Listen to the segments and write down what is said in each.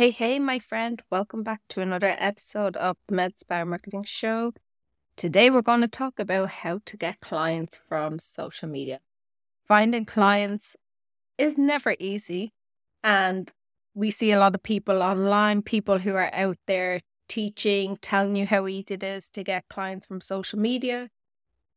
Hey, hey, my friend. Welcome back to another episode of the MedSpa Marketing Show. Today, we're going to talk about how to get clients from social media. Finding clients is never easy. And we see a lot of people online, people who are out there teaching, telling you how easy it is to get clients from social media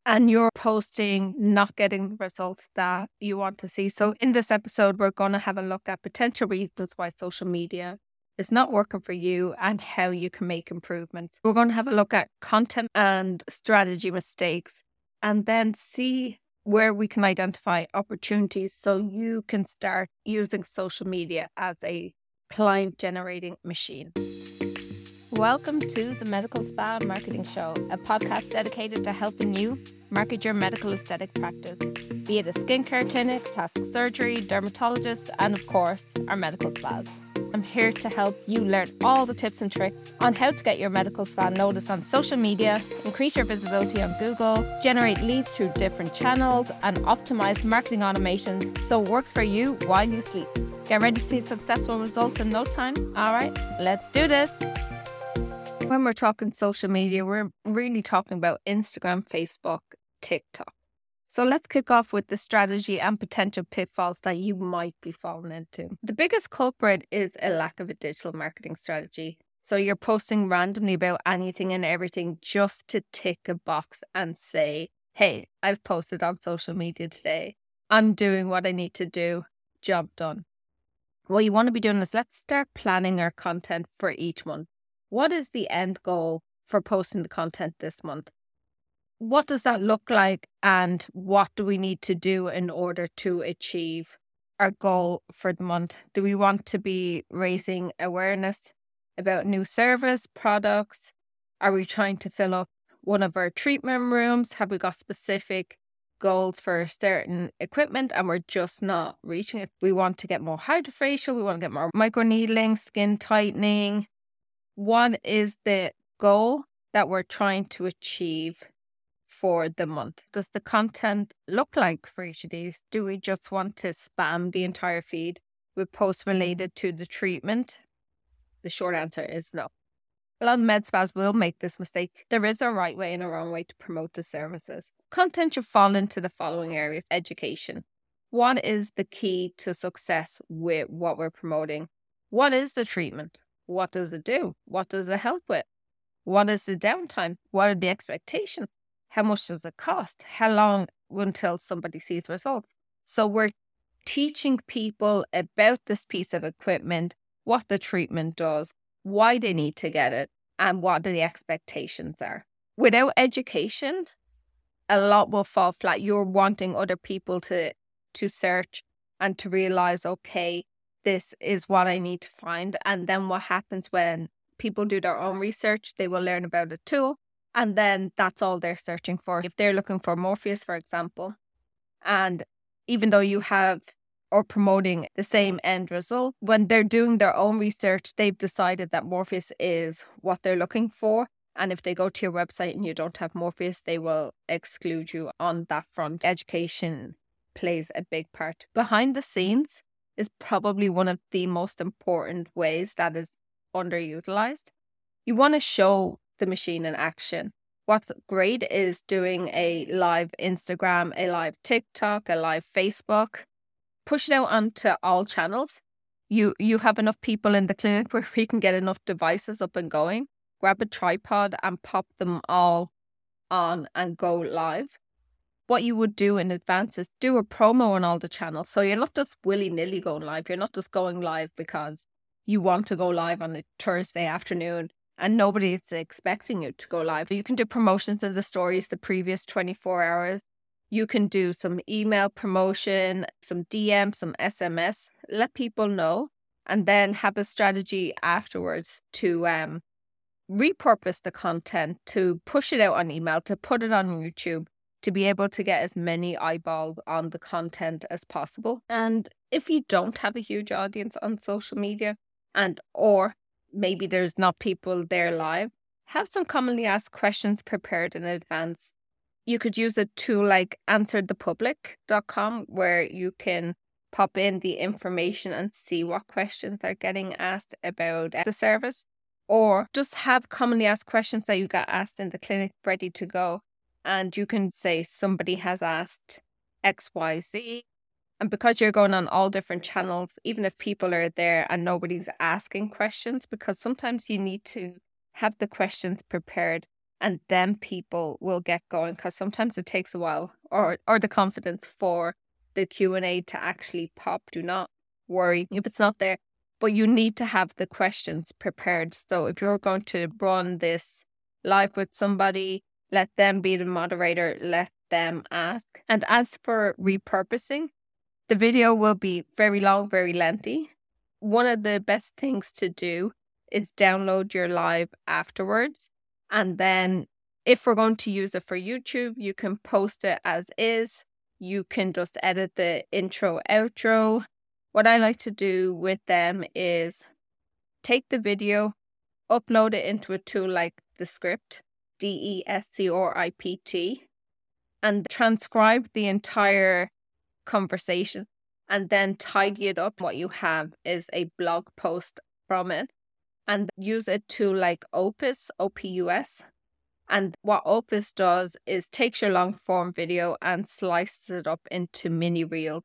and you're posting not getting the results that you want to see. So, in this episode, we're going to have a look at potential reasons why social media is not working for you and how you can make improvements. We're going to have a look at content and strategy mistakes and then see where we can identify opportunities so you can start using social media as a client generating machine. Welcome to the Medical Spa Marketing Show, a podcast dedicated to helping you market your medical aesthetic practice, be it a skincare clinic, plastic surgery, dermatologist, and of course, our medical spas. I'm here to help you learn all the tips and tricks on how to get your medical spa noticed on social media, increase your visibility on Google, generate leads through different channels, and optimize marketing automations so it works for you while you sleep. Get ready to see successful results in no time? All right, let's do this when we're talking social media, we're really talking about Instagram, Facebook, TikTok. So let's kick off with the strategy and potential pitfalls that you might be falling into. The biggest culprit is a lack of a digital marketing strategy. So you're posting randomly about anything and everything just to tick a box and say, hey, I've posted on social media today. I'm doing what I need to do. Job done. What you want to be doing is let's start planning our content for each month. What is the end goal for posting the content this month? What does that look like? And what do we need to do in order to achieve our goal for the month? Do we want to be raising awareness about new service, products? Are we trying to fill up one of our treatment rooms? Have we got specific goals for certain equipment and we're just not reaching it? We want to get more HydraFacial, we want to get more microneedling, skin tightening, what is the goal that we're trying to achieve for the month? Does the content look like for each of these? Do we just want to spam the entire feed with posts related to the treatment? The short answer is no. A lot of med spas will make this mistake. There is a right way and a wrong way to promote the services. Content should fall into the following areas education. What is the key to success with what we're promoting? What is the treatment? What does it do? What does it help with? What is the downtime? What are the expectations? How much does it cost? How long until somebody sees results? So we're teaching people about this piece of equipment, what the treatment does, why they need to get it, and what the expectations are. Without education, a lot will fall flat. You're wanting other people to to search and to realize, okay, this is what I need to find. And then what happens when people do their own research, they will learn about a tool. And then that's all they're searching for. If they're looking for Morpheus, for example, and even though you have or promoting the same end result, when they're doing their own research, they've decided that Morpheus is what they're looking for. And if they go to your website and you don't have Morpheus, they will exclude you on that front. Education plays a big part. Behind the scenes, is probably one of the most important ways that is underutilized. You want to show the machine in action. What's great is doing a live Instagram, a live TikTok, a live Facebook, push it out onto all channels. You you have enough people in the clinic where we can get enough devices up and going. Grab a tripod and pop them all on and go live what you would do in advance is do a promo on all the channels. So you're not just willy nilly going live. You're not just going live because you want to go live on a Thursday afternoon and nobody is expecting you to go live. So you can do promotions of the stories the previous 24 hours. You can do some email promotion, some DM, some SMS, let people know, and then have a strategy afterwards to um, repurpose the content, to push it out on email, to put it on YouTube, to be able to get as many eyeballs on the content as possible. And if you don't have a huge audience on social media and or maybe there's not people there live, have some commonly asked questions prepared in advance. You could use a tool like answerthepublic.com where you can pop in the information and see what questions are getting asked about the service, or just have commonly asked questions that you got asked in the clinic ready to go. And you can say somebody has asked XYZ. And because you're going on all different channels, even if people are there and nobody's asking questions, because sometimes you need to have the questions prepared and then people will get going because sometimes it takes a while or or the confidence for the Q&A to actually pop. Do not worry if it's not there, but you need to have the questions prepared. So if you're going to run this live with somebody, let them be the moderator, let them ask. And as for repurposing, the video will be very long, very lengthy. One of the best things to do is download your live afterwards. And then if we're going to use it for YouTube, you can post it as is you can just edit the intro, outro. What I like to do with them is take the video, upload it into a tool like Descript, D E S C R I P T, and transcribe the entire conversation and then tidy it up. What you have is a blog post from it and use it to like Opus, O P U S, and what Opus does is takes your long form video and slices it up into mini reels.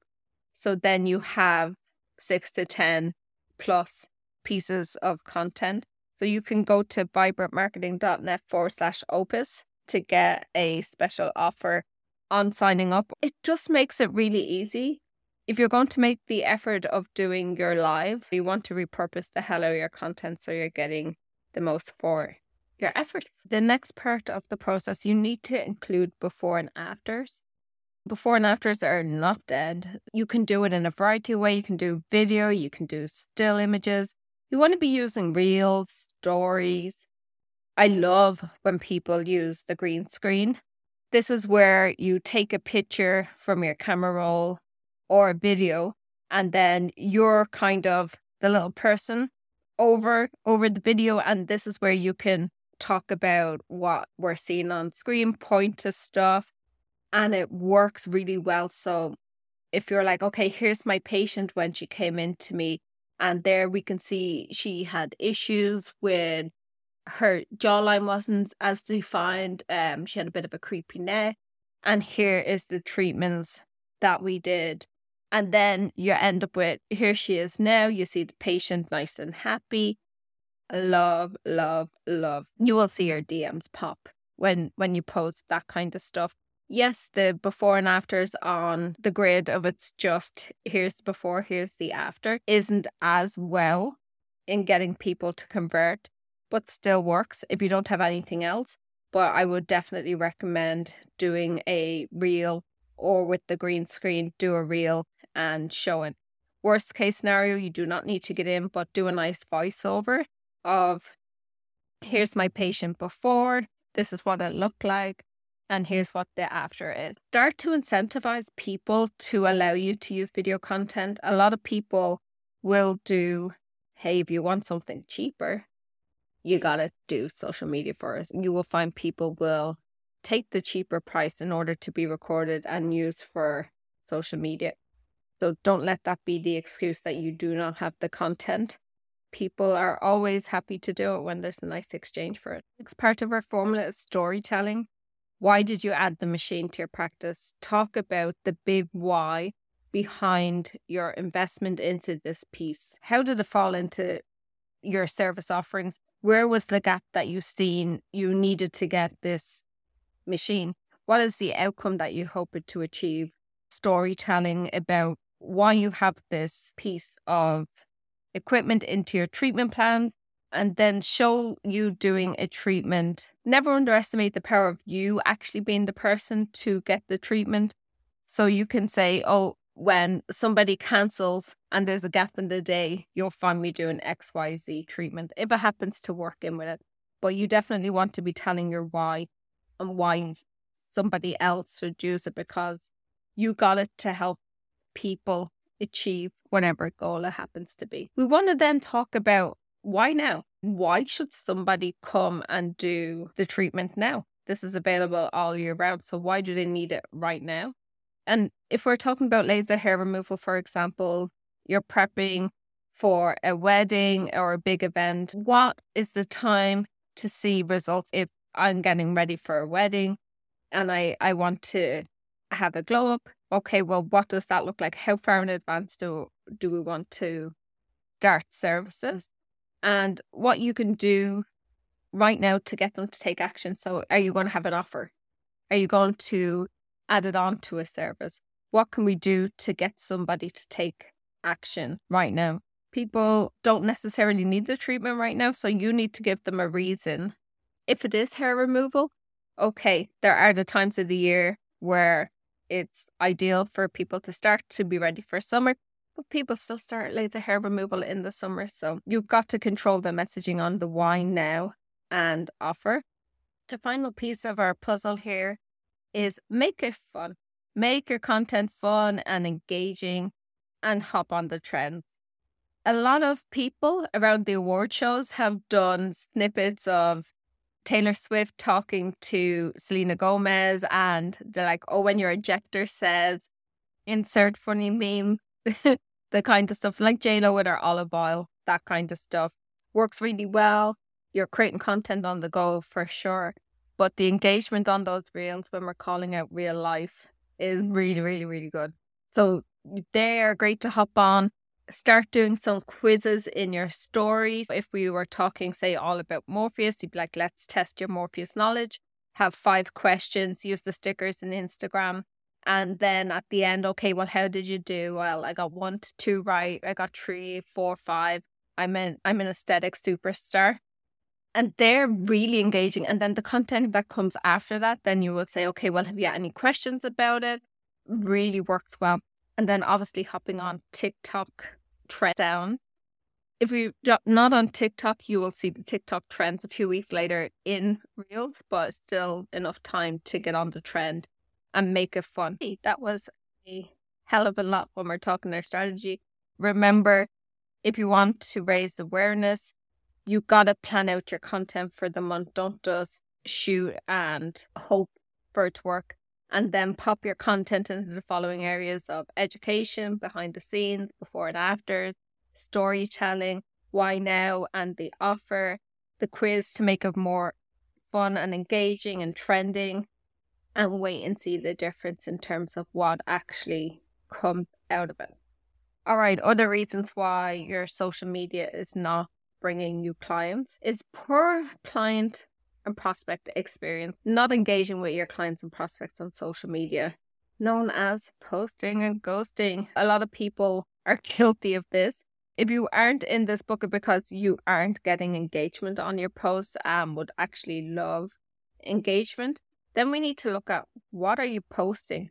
So then you have six to 10 plus pieces of content. So you can go to vibrantmarketing.net forward slash opus to get a special offer on signing up. It just makes it really easy. If you're going to make the effort of doing your live, you want to repurpose the hell out of your content so you're getting the most for your efforts. The next part of the process, you need to include before and afters. Before and afters are not dead. You can do it in a variety of ways. You can do video, you can do still images. You want to be using reels, stories. I love when people use the green screen. This is where you take a picture from your camera roll or a video, and then you're kind of the little person over over the video and this is where you can talk about what we're seeing on screen, point to stuff, and it works really well. So if you're like, okay, here's my patient when she came in to me, and there we can see she had issues with her jawline wasn't as defined. Um, she had a bit of a creepy neck. And here is the treatments that we did. And then you end up with here she is now. You see the patient nice and happy love, love, love. You will see your DMs pop when when you post that kind of stuff. Yes, the before and afters on the grid of it's just here's the before, here's the after isn't as well in getting people to convert, but still works if you don't have anything else. But I would definitely recommend doing a reel or with the green screen, do a reel and show it. Worst case scenario, you do not need to get in, but do a nice voiceover of here's my patient before, this is what it looked like, and here's what the after is. Start to incentivize people to allow you to use video content. A lot of people will do, hey, if you want something cheaper, you gotta do social media first. You will find people will take the cheaper price in order to be recorded and used for social media. So don't let that be the excuse that you do not have the content people are always happy to do it when there's a nice exchange for it. It's part of our formula is storytelling. Why did you add the machine to your practice? Talk about the big why behind your investment into this piece. How did it fall into your service offerings? Where was the gap that you've seen you needed to get this machine? What is the outcome that you hoped to achieve? Storytelling about why you have this piece of equipment into your treatment plan and then show you doing a treatment. Never underestimate the power of you actually being the person to get the treatment. So you can say, oh, when somebody cancels and there's a gap in the day, you'll find me doing XYZ treatment if it happens to work in with it. But you definitely want to be telling your why and why somebody else should use it because you got it to help people achieve whatever goal it happens to be. We want to then talk about why now? Why should somebody come and do the treatment now? This is available all year round. So why do they need it right now? And if we're talking about laser hair removal, for example, you're prepping for a wedding or a big event, what is the time to see results if I'm getting ready for a wedding and I, I want to have a glow up? Okay, well, what does that look like? How far in advance do, do we want to start services? And what you can do right now to get them to take action. So, are you going to have an offer? Are you going to add it on to a service? What can we do to get somebody to take action right now? people don't necessarily need the treatment right now. So you need to give them a reason. If it is hair removal, okay, there are the times of the year where it's ideal for people to start to be ready for summer, but people still start laser hair removal in the summer. So you've got to control the messaging on the why now and offer. The final piece of our puzzle here is make it fun. Make your content fun and engaging and hop on the trends a lot of people around the award shows have done snippets of Taylor Swift talking to Selena Gomez, and they're like, oh, when your injector says, insert funny meme, the kind of stuff like JLo with her olive oil, that kind of stuff works really well. You're creating content on the go for sure. But the engagement on those reels when we're calling out real life is really, really, really good. So they are great to hop on start doing some quizzes in your stories. If we were talking, say, all about Morpheus, you'd be like, let's test your Morpheus knowledge. Have five questions, use the stickers in Instagram. And then at the end, okay, well, how did you do? Well, I got one to two right. I got three, four, five. I'm an I'm an aesthetic superstar. And they're really engaging. And then the content that comes after that, then you would say, okay, well, have you any questions about it? Really worked well. And then obviously hopping on TikTok trend down. If you're not on TikTok, you will see the TikTok trends a few weeks later in Reels, but still enough time to get on the trend and make it fun. Hey, That was a hell of a lot when we're talking their strategy. Remember, if you want to raise awareness, you gotta plan out your content for the month. Don't just shoot and hope for it to work and then pop your content into the following areas of education, behind the scenes, before and after, storytelling, why now, and the offer, the quiz to make it more fun and engaging and trending, and wait and see the difference in terms of what actually comes out of it. All right, other reasons why your social media is not bringing new clients is poor client and prospect experience, not engaging with your clients and prospects on social media, known as posting and ghosting. A lot of people are guilty of this. If you aren't in this bucket because you aren't getting engagement on your posts and would actually love engagement, then we need to look at what are you posting?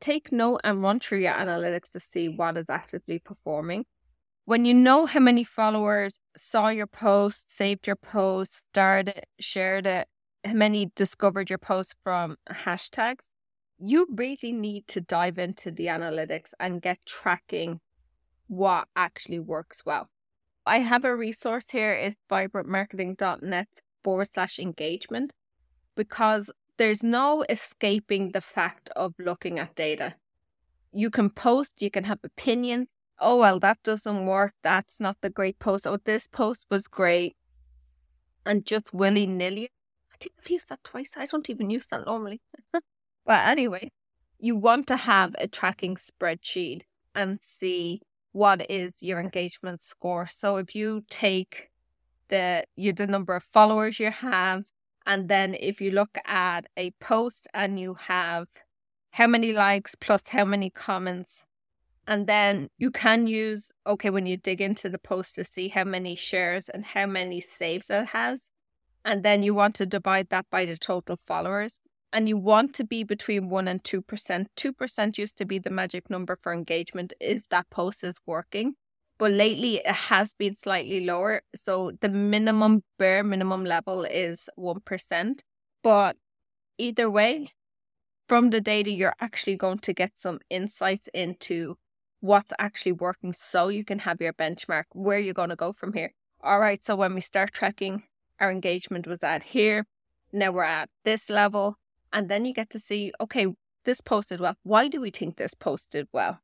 Take note and run through your analytics to see what is actively performing when you know how many followers saw your post, saved your post, started it, shared it, how many discovered your post from hashtags, you really need to dive into the analytics and get tracking what actually works well. I have a resource here, it's vibrantmarketing.net forward slash engagement, because there's no escaping the fact of looking at data. You can post, you can have opinions, oh, well, that doesn't work. That's not the great post. Oh, this post was great. And just willy nilly. I think I've used that twice. I don't even use that normally. but anyway, you want to have a tracking spreadsheet and see what is your engagement score. So if you take the you the number of followers you have, and then if you look at a post and you have how many likes plus how many comments and then you can use, okay, when you dig into the post to see how many shares and how many saves it has. And then you want to divide that by the total followers. And you want to be between 1% and 2%. 2% used to be the magic number for engagement if that post is working. But lately it has been slightly lower. So the minimum, bare minimum level is 1%. But either way, from the data, you're actually going to get some insights into what's actually working so you can have your benchmark where you're going to go from here. All right, so when we start tracking, our engagement was at here. Now we're at this level. And then you get to see, okay, this posted well. Why do we think this posted well?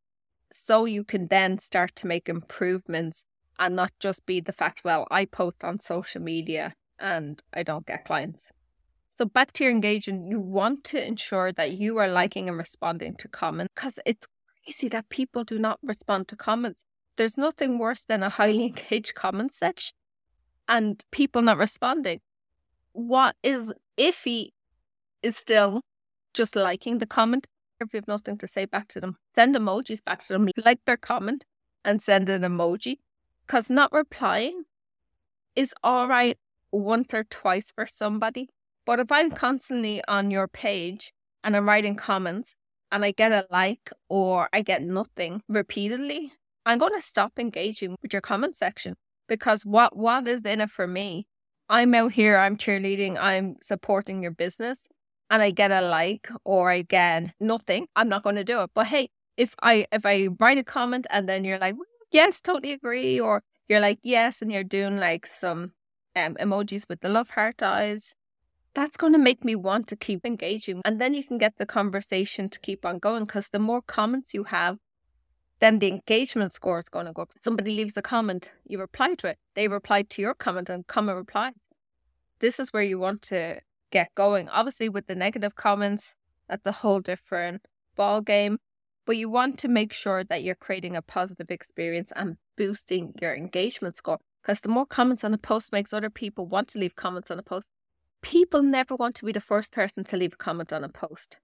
So you can then start to make improvements and not just be the fact, well, I post on social media and I don't get clients. So back to your engagement, you want to ensure that you are liking and responding to comments because it's crazy that people do not respond to comments. There's nothing worse than a highly engaged comment section and people not responding. What is iffy is still just liking the comment. If you have nothing to say back to them, send emojis back to them, like their comment and send an emoji. Because not replying is all right once or twice for somebody. But if I'm constantly on your page and I'm writing comments and I get a like or I get nothing repeatedly, I'm going to stop engaging with your comment section because what what is in it for me? I'm out here, I'm cheerleading, I'm supporting your business and I get a like or I get nothing, I'm not going to do it. But hey, if I if I write a comment and then you're like, yes, totally agree, or you're like, yes, and you're doing like some um, emojis with the love heart eyes, that's going to make me want to keep engaging. And then you can get the conversation to keep on going because the more comments you have, then the engagement score is going to go up. Somebody leaves a comment, you reply to it. They reply to your comment and comment reply. This is where you want to get going. Obviously, with the negative comments, that's a whole different ball game. But you want to make sure that you're creating a positive experience and boosting your engagement score. Because the more comments on a post makes other people want to leave comments on a post. People never want to be the first person to leave a comment on a post.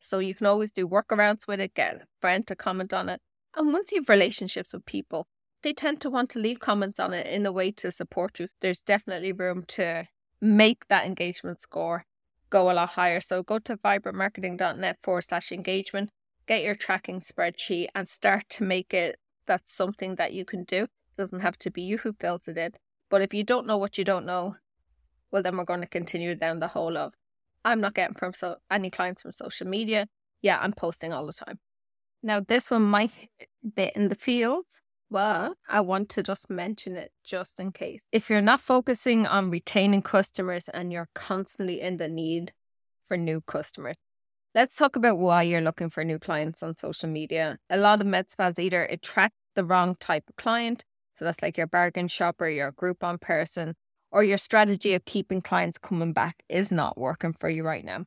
So you can always do workarounds with it, get a friend to comment on it. And once you have relationships with people, they tend to want to leave comments on it in a way to support you. There's definitely room to make that engagement score go a lot higher. So go to vibrantmarketing.net forward slash engagement, get your tracking spreadsheet, and start to make it that's something that you can do. It doesn't have to be you who builds it in. But if you don't know what you don't know, well, then we're going to continue down the whole of I'm not getting from so any clients from social media. Yeah, I'm posting all the time. Now, this one might a bit in the fields, but I want to just mention it just in case. If you're not focusing on retaining customers and you're constantly in the need for new customers, let's talk about why you're looking for new clients on social media. A lot of med spas either attract the wrong type of client, so that's like your bargain shopper, your Groupon person, or your strategy of keeping clients coming back is not working for you right now.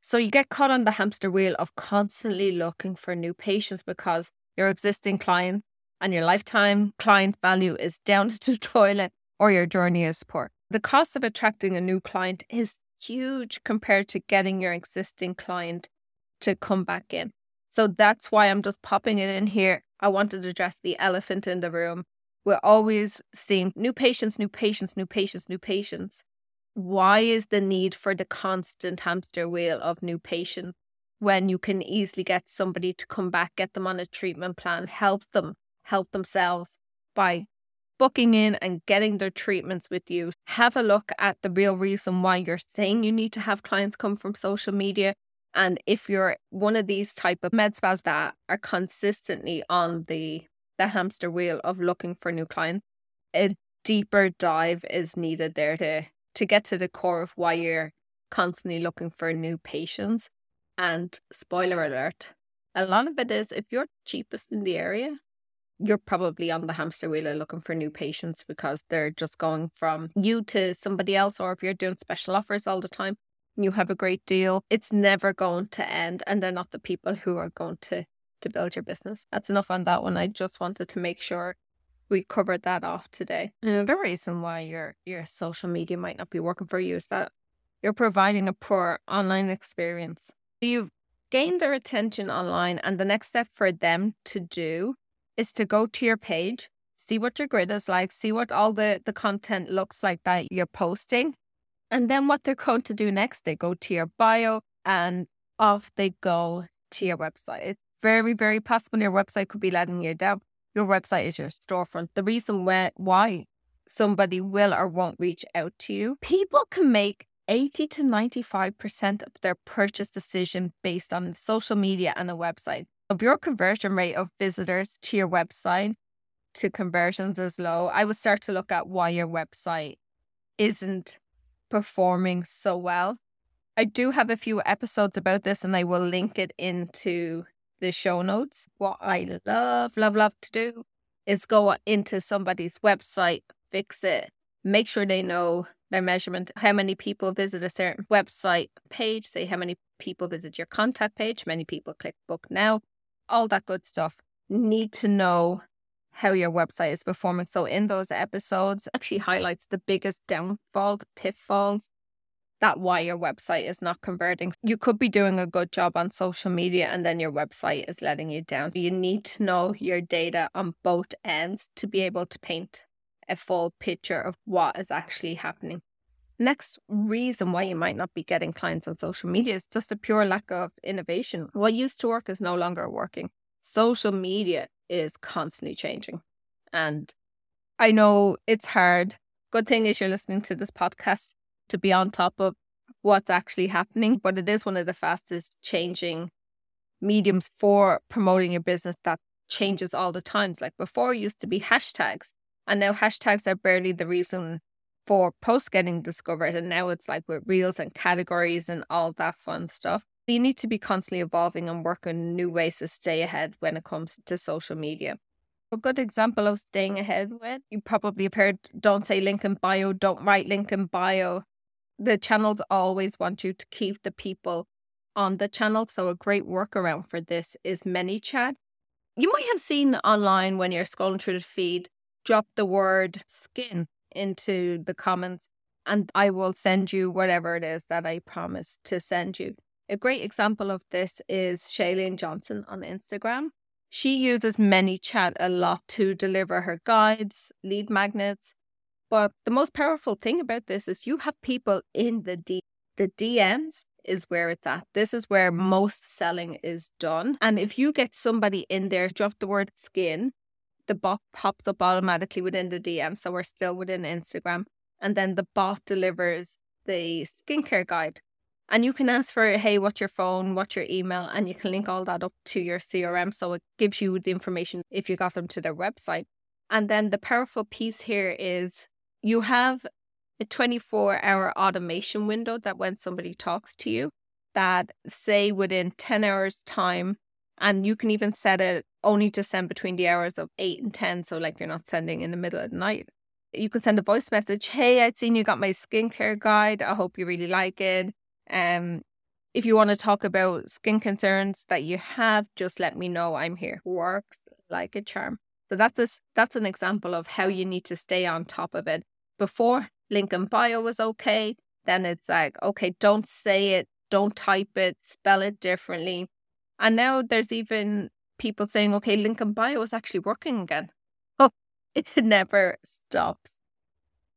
So you get caught on the hamster wheel of constantly looking for new patients because your existing client and your lifetime client value is down to the toilet or your journey is poor. The cost of attracting a new client is huge compared to getting your existing client to come back in. So that's why I'm just popping it in here. I wanted to address the elephant in the room. We're always seeing new patients, new patients, new patients, new patients. Why is the need for the constant hamster wheel of new patients when you can easily get somebody to come back, get them on a treatment plan, help them help themselves by booking in and getting their treatments with you. Have a look at the real reason why you're saying you need to have clients come from social media. And if you're one of these type of med spas that are consistently on the the hamster wheel of looking for new clients, a deeper dive is needed there to to get to the core of why you're constantly looking for new patients. And spoiler alert, a lot of it is if you're cheapest in the area, you're probably on the hamster wheel of looking for new patients because they're just going from you to somebody else, or if you're doing special offers all the time and you have a great deal, it's never going to end. And they're not the people who are going to to build your business. That's enough on that one. I just wanted to make sure we covered that off today. Another reason why your your social media might not be working for you is that you're providing a poor online experience. You've gained their attention online, and the next step for them to do is to go to your page, see what your grid is like, see what all the, the content looks like that you're posting. And then what they're going to do next, they go to your bio and off they go to your website. Very, very possible your website could be letting you down. Your website is your storefront. The reason why, why somebody will or won't reach out to you, people can make 80 to 95% of their purchase decision based on social media and a website. If your conversion rate of visitors to your website to conversions is low, I would start to look at why your website isn't performing so well. I do have a few episodes about this and I will link it into the show notes. What I love, love, love to do is go into somebody's website, fix it, make sure they know their measurement, how many people visit a certain website page, say how many people visit your contact page, many people click book now, all that good stuff. Need to know how your website is performing. So in those episodes actually highlights the biggest downfall, pitfalls, that why your website is not converting. You could be doing a good job on social media and then your website is letting you down. You need to know your data on both ends to be able to paint a full picture of what is actually happening. Next reason why you might not be getting clients on social media is just a pure lack of innovation. What used to work is no longer working. Social media is constantly changing. And I know it's hard. Good thing is you're listening to this podcast to be on top of what's actually happening, but it is one of the fastest changing mediums for promoting your business that changes all the times. Like before, used to be hashtags, and now hashtags are barely the reason for posts getting discovered. And now it's like with reels and categories and all that fun stuff. You need to be constantly evolving and working new ways to stay ahead when it comes to social media. A good example of staying ahead with, you probably have heard don't say link in bio, don't write link in bio. The channels always want you to keep the people on the channel. So a great workaround for this is ManyChat. You might have seen online when you're scrolling through the feed, drop the word skin into the comments and I will send you whatever it is that I promised to send you. A great example of this is Shailene Johnson on Instagram. She uses ManyChat a lot to deliver her guides, lead magnets. But the most powerful thing about this is you have people in the D- the DMs is where it's at. This is where most selling is done. And if you get somebody in there, drop the word skin, the bot pops up automatically within the DM. So we're still within Instagram. And then the bot delivers the skincare guide. And you can ask for, hey, what's your phone? What's your email? And you can link all that up to your CRM. So it gives you the information if you got them to their website. And then the powerful piece here is you have a 24 hour automation window that when somebody talks to you, that say within 10 hours time, and you can even set it only to send between the hours of 8 and 10. So, like, you're not sending in the middle of the night. You can send a voice message Hey, I'd seen you got my skincare guide. I hope you really like it. Um, if you want to talk about skin concerns that you have, just let me know. I'm here. Works like a charm. So that's a, that's an example of how you need to stay on top of it. Before link in bio was okay, then it's like, okay, don't say it, don't type it, spell it differently. And now there's even people saying, okay, link in bio is actually working again. Oh, it never stops.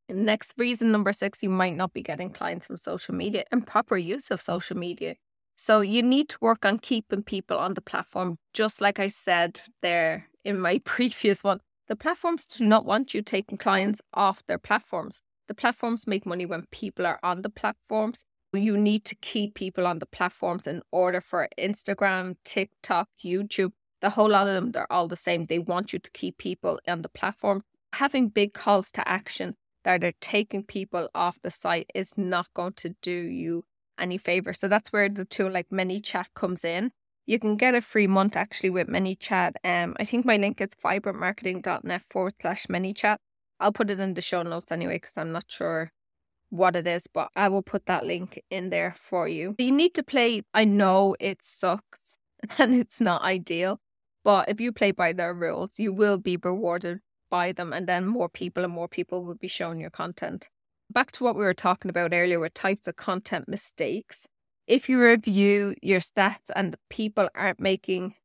Next reason number six, you might not be getting clients from social media and proper use of social media. So you need to work on keeping people on the platform, just like I said there in my previous one. The platforms do not want you taking clients off their platforms. The platforms make money when people are on the platforms you need to keep people on the platforms in order for Instagram, TikTok, YouTube, the whole lot of them, they're all the same. They want you to keep people on the platform. Having big calls to action that are taking people off the site is not going to do you any favor. So that's where the tool like ManyChat comes in. You can get a free month actually with ManyChat. Um, I think my link is vibrantmarketing.net forward slash ManyChat. I'll put it in the show notes anyway because I'm not sure what it is, but I will put that link in there for you. You need to play. I know it sucks and it's not ideal, but if you play by their rules, you will be rewarded by them, and then more people and more people will be shown your content. Back to what we were talking about earlier with types of content mistakes. If you review your stats and people aren't making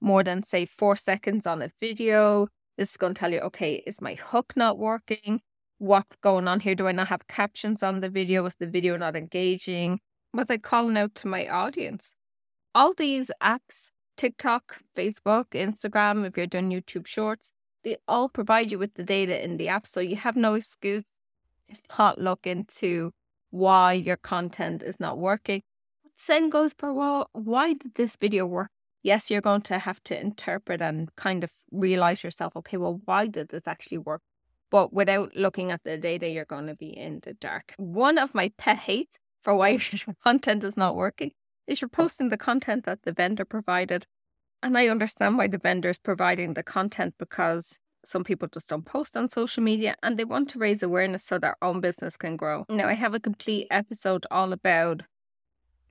more than, say, four seconds on a video, this is going to tell you, okay, is my hook not working? what's going on here? Do I not have captions on the video? Was the video not engaging? Was I calling out to my audience? All these apps, TikTok, Facebook, Instagram, if you're doing YouTube shorts, they all provide you with the data in the app. So you have no excuse to not look into why your content is not working. Same goes for well, why did this video work? Yes, you're going to have to interpret and kind of realize yourself, okay, well, why did this actually work? But without looking at the data, you're going to be in the dark. One of my pet hates for why your content is not working is you're oh. posting the content that the vendor provided. And I understand why the vendor is providing the content because some people just don't post on social media and they want to raise awareness so their own business can grow. Now, I have a complete episode all about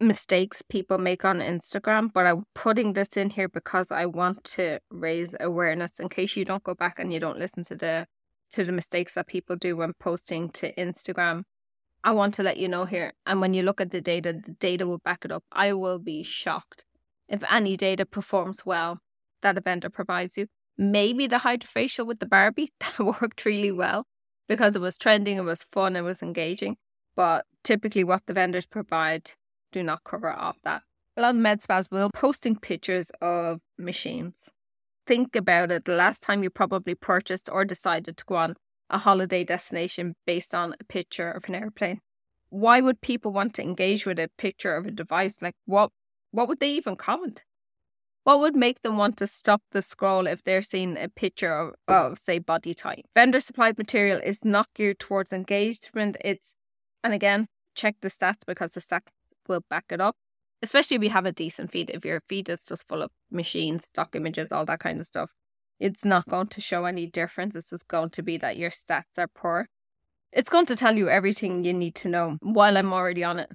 mistakes people make on Instagram, but I'm putting this in here because I want to raise awareness in case you don't go back and you don't listen to the to the mistakes that people do when posting to Instagram. I want to let you know here. And when you look at the data, the data will back it up. I will be shocked if any data performs well that a vendor provides you. Maybe the HydraFacial with the Barbie that worked really well because it was trending, it was fun, it was engaging. But typically, what the vendors provide do not cover off that. A lot of med spas will posting pictures of machines. Think about it. The last time you probably purchased or decided to go on a holiday destination based on a picture of an airplane. Why would people want to engage with a picture of a device? Like what what would they even comment? What would make them want to stop the scroll if they're seeing a picture of, of say, BodyTite? Vendor supplied material is not geared towards engagement. It's, and again, check the stats because the stats will back it up, especially if you have a decent feed. If your feed is just full of machines, stock images, all that kind of stuff, it's not going to show any difference. It's just going to be that your stats are poor. It's going to tell you everything you need to know while I'm already on it.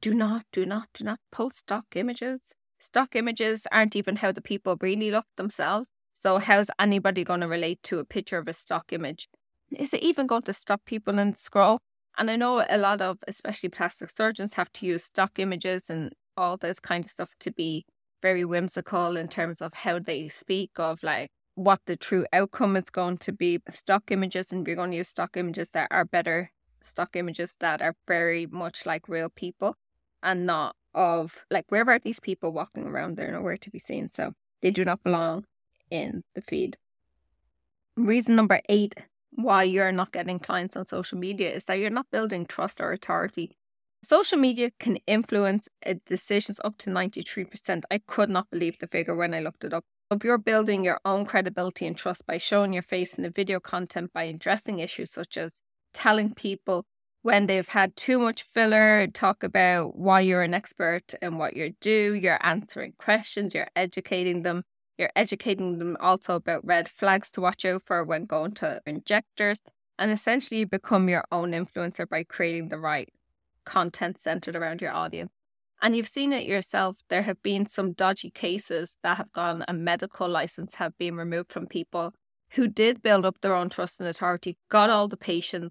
Do not, do not, do not post stock images. Stock images aren't even how the people really look themselves. So, how's anybody going to relate to a picture of a stock image? Is it even going to stop people in scroll? And I know a lot of, especially plastic surgeons, have to use stock images and all this kind of stuff to be very whimsical in terms of how they speak of like what the true outcome is going to be. Stock images, and we're going to use stock images that are better, stock images that are very much like real people and not of like where are these people walking around? They're nowhere to be seen. So they do not belong in the feed. Reason number eight why you're not getting clients on social media is that you're not building trust or authority. Social media can influence uh, decisions up to 93%. I could not believe the figure when I looked it up. If you're building your own credibility and trust by showing your face in the video content, by addressing issues such as telling people when they've had too much filler, talk about why you're an expert and what you do, you're answering questions, you're educating them, you're educating them also about red flags to watch out for when going to injectors, and essentially you become your own influencer by creating the right content centered around your audience. And you've seen it yourself. There have been some dodgy cases that have gone, a medical license have been removed from people who did build up their own trust and authority, got all the patients,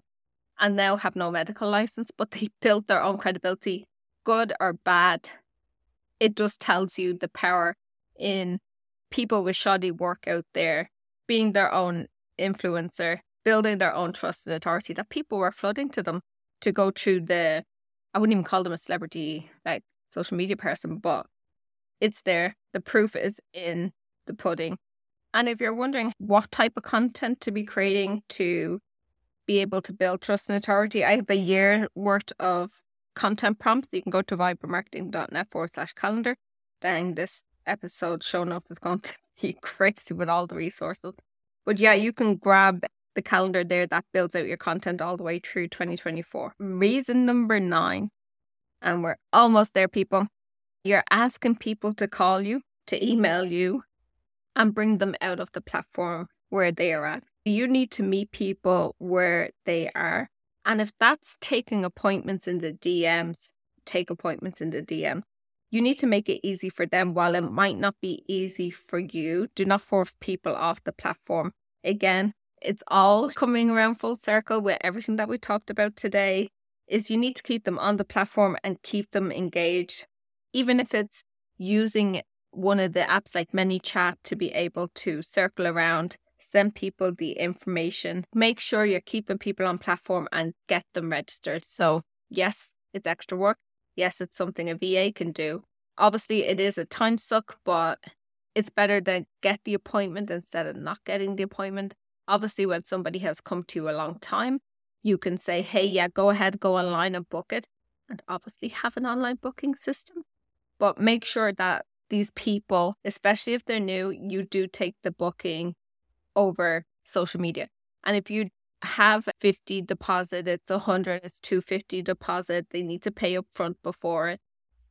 and now have no medical license, but they built their own credibility, good or bad. It just tells you the power in people with shoddy work out there being their own influencer, building their own trust and authority that people were flooding to them to go through the I wouldn't even call them a celebrity like social media person, but it's there. The proof is in the pudding. And if you're wondering what type of content to be creating to be able to build trust and authority, I have a year worth of content prompts. You can go to vibrantmarketing.net forward slash calendar. Then this episode show notes is going to be crazy with all the resources. But yeah, you can grab the calendar there that builds out your content all the way through 2024. Reason number nine, and we're almost there, people. You're asking people to call you, to email you, and bring them out of the platform where they are at. You need to meet people where they are. And if that's taking appointments in the DMs, take appointments in the DM. You need to make it easy for them while it might not be easy for you. Do not force people off the platform. Again, it's all coming around full circle with everything that we talked about today is you need to keep them on the platform and keep them engaged even if it's using one of the apps like ManyChat to be able to circle around, send people the information, make sure you're keeping people on platform and get them registered. So, yes, it's extra work yes, it's something a VA can do. Obviously, it is a time suck, but it's better to get the appointment instead of not getting the appointment. Obviously, when somebody has come to you a long time, you can say, hey, yeah, go ahead, go online and book it. And obviously, have an online booking system. But make sure that these people, especially if they're new, you do take the booking over social media. And if you have 50 deposit, it's 100, it's 250 deposit. They need to pay up front before it.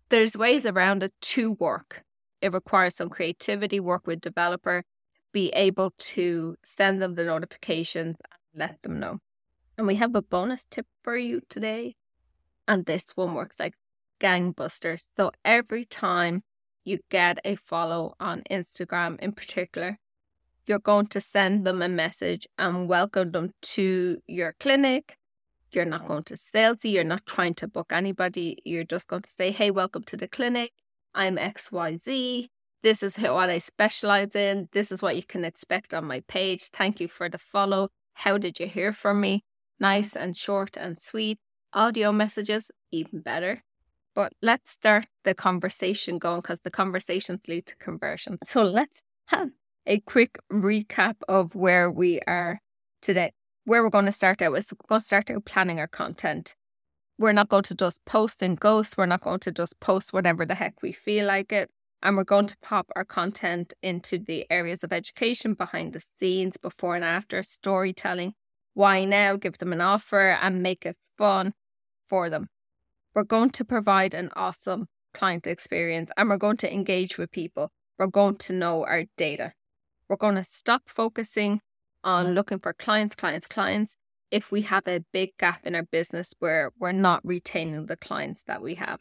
There's ways around it to work. It requires some creativity, work with developer, be able to send them the notifications and let them know. And we have a bonus tip for you today. And this one works like gangbusters. So every time you get a follow on Instagram in particular, you're going to send them a message and welcome them to your clinic. You're not going to salesy, you're not trying to book anybody. You're just going to say, hey, welcome to the clinic. I'm XYZ. This is what I specialize in. This is what you can expect on my page. Thank you for the follow. How did you hear from me? Nice and short and sweet. Audio messages, even better. But let's start the conversation going because the conversations lead to conversion. So let's have a quick recap of where we are today. Where we're going to start out is we're going to start out planning our content. We're not going to just post and ghost. We're not going to just post whatever the heck we feel like it. And we're going to pop our content into the areas of education, behind the scenes, before and after, storytelling. Why now? Give them an offer and make it fun for them. We're going to provide an awesome client experience and we're going to engage with people. We're going to know our data. We're going to stop focusing on mm-hmm. looking for clients, clients, clients if we have a big gap in our business where we're not retaining the clients that we have.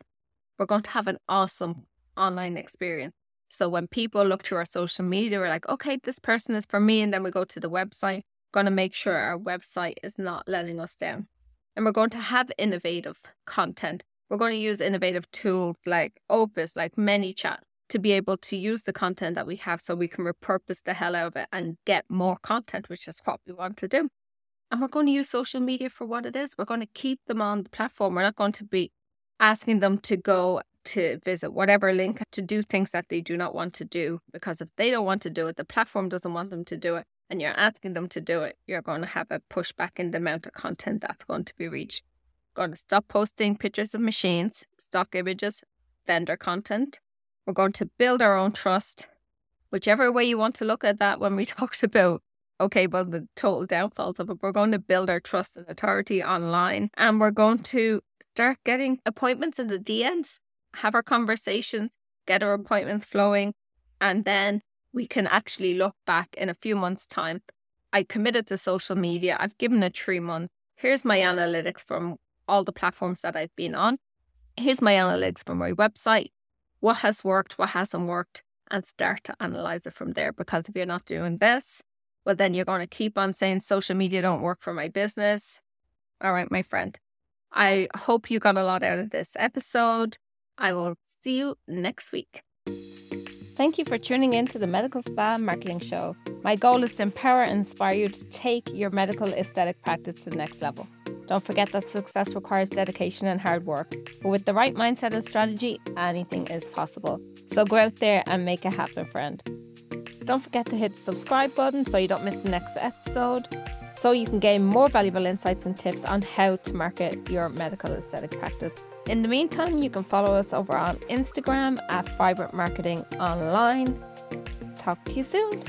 We're going to have an awesome online experience. So when people look through our social media, we're like, okay, this person is for me. And then we go to the website, we're going to make sure our website is not letting us down. And we're going to have innovative content. We're going to use innovative tools like Opus, like ManyChat, to be able to use the content that we have so we can repurpose the hell out of it and get more content, which is what we want to do. And we're going to use social media for what it is. We're going to keep them on the platform. We're not going to be asking them to go to visit whatever link to do things that they do not want to do. Because if they don't want to do it, the platform doesn't want them to do it, and you're asking them to do it, you're going to have a pushback in the amount of content that's going to be reached. Going to stop posting pictures of machines, stock images, vendor content. We're going to build our own trust, whichever way you want to look at that when we talked about, okay, well, the total downfalls of it. We're going to build our trust and authority online and we're going to start getting appointments in the DMs, have our conversations, get our appointments flowing, and then we can actually look back in a few months' time. I committed to social media. I've given it three months. Here's my analytics from all the platforms that I've been on. Here's my analytics from my website what has worked, what hasn't worked, and start to analyze it from there. Because if you're not doing this, well, then you're going to keep on saying social media don't work for my business. All right, my friend. I hope you got a lot out of this episode. I will see you next week. Thank you for tuning in to the Medical Spa Marketing Show. My goal is to empower and inspire you to take your medical aesthetic practice to the next level. Don't forget that success requires dedication and hard work, but with the right mindset and strategy, anything is possible. So go out there and make it happen, friend. Don't forget to hit the subscribe button so you don't miss the next episode, so you can gain more valuable insights and tips on how to market your medical aesthetic practice. In the meantime, you can follow us over on Instagram at Vibrant Marketing Online. Talk to you soon.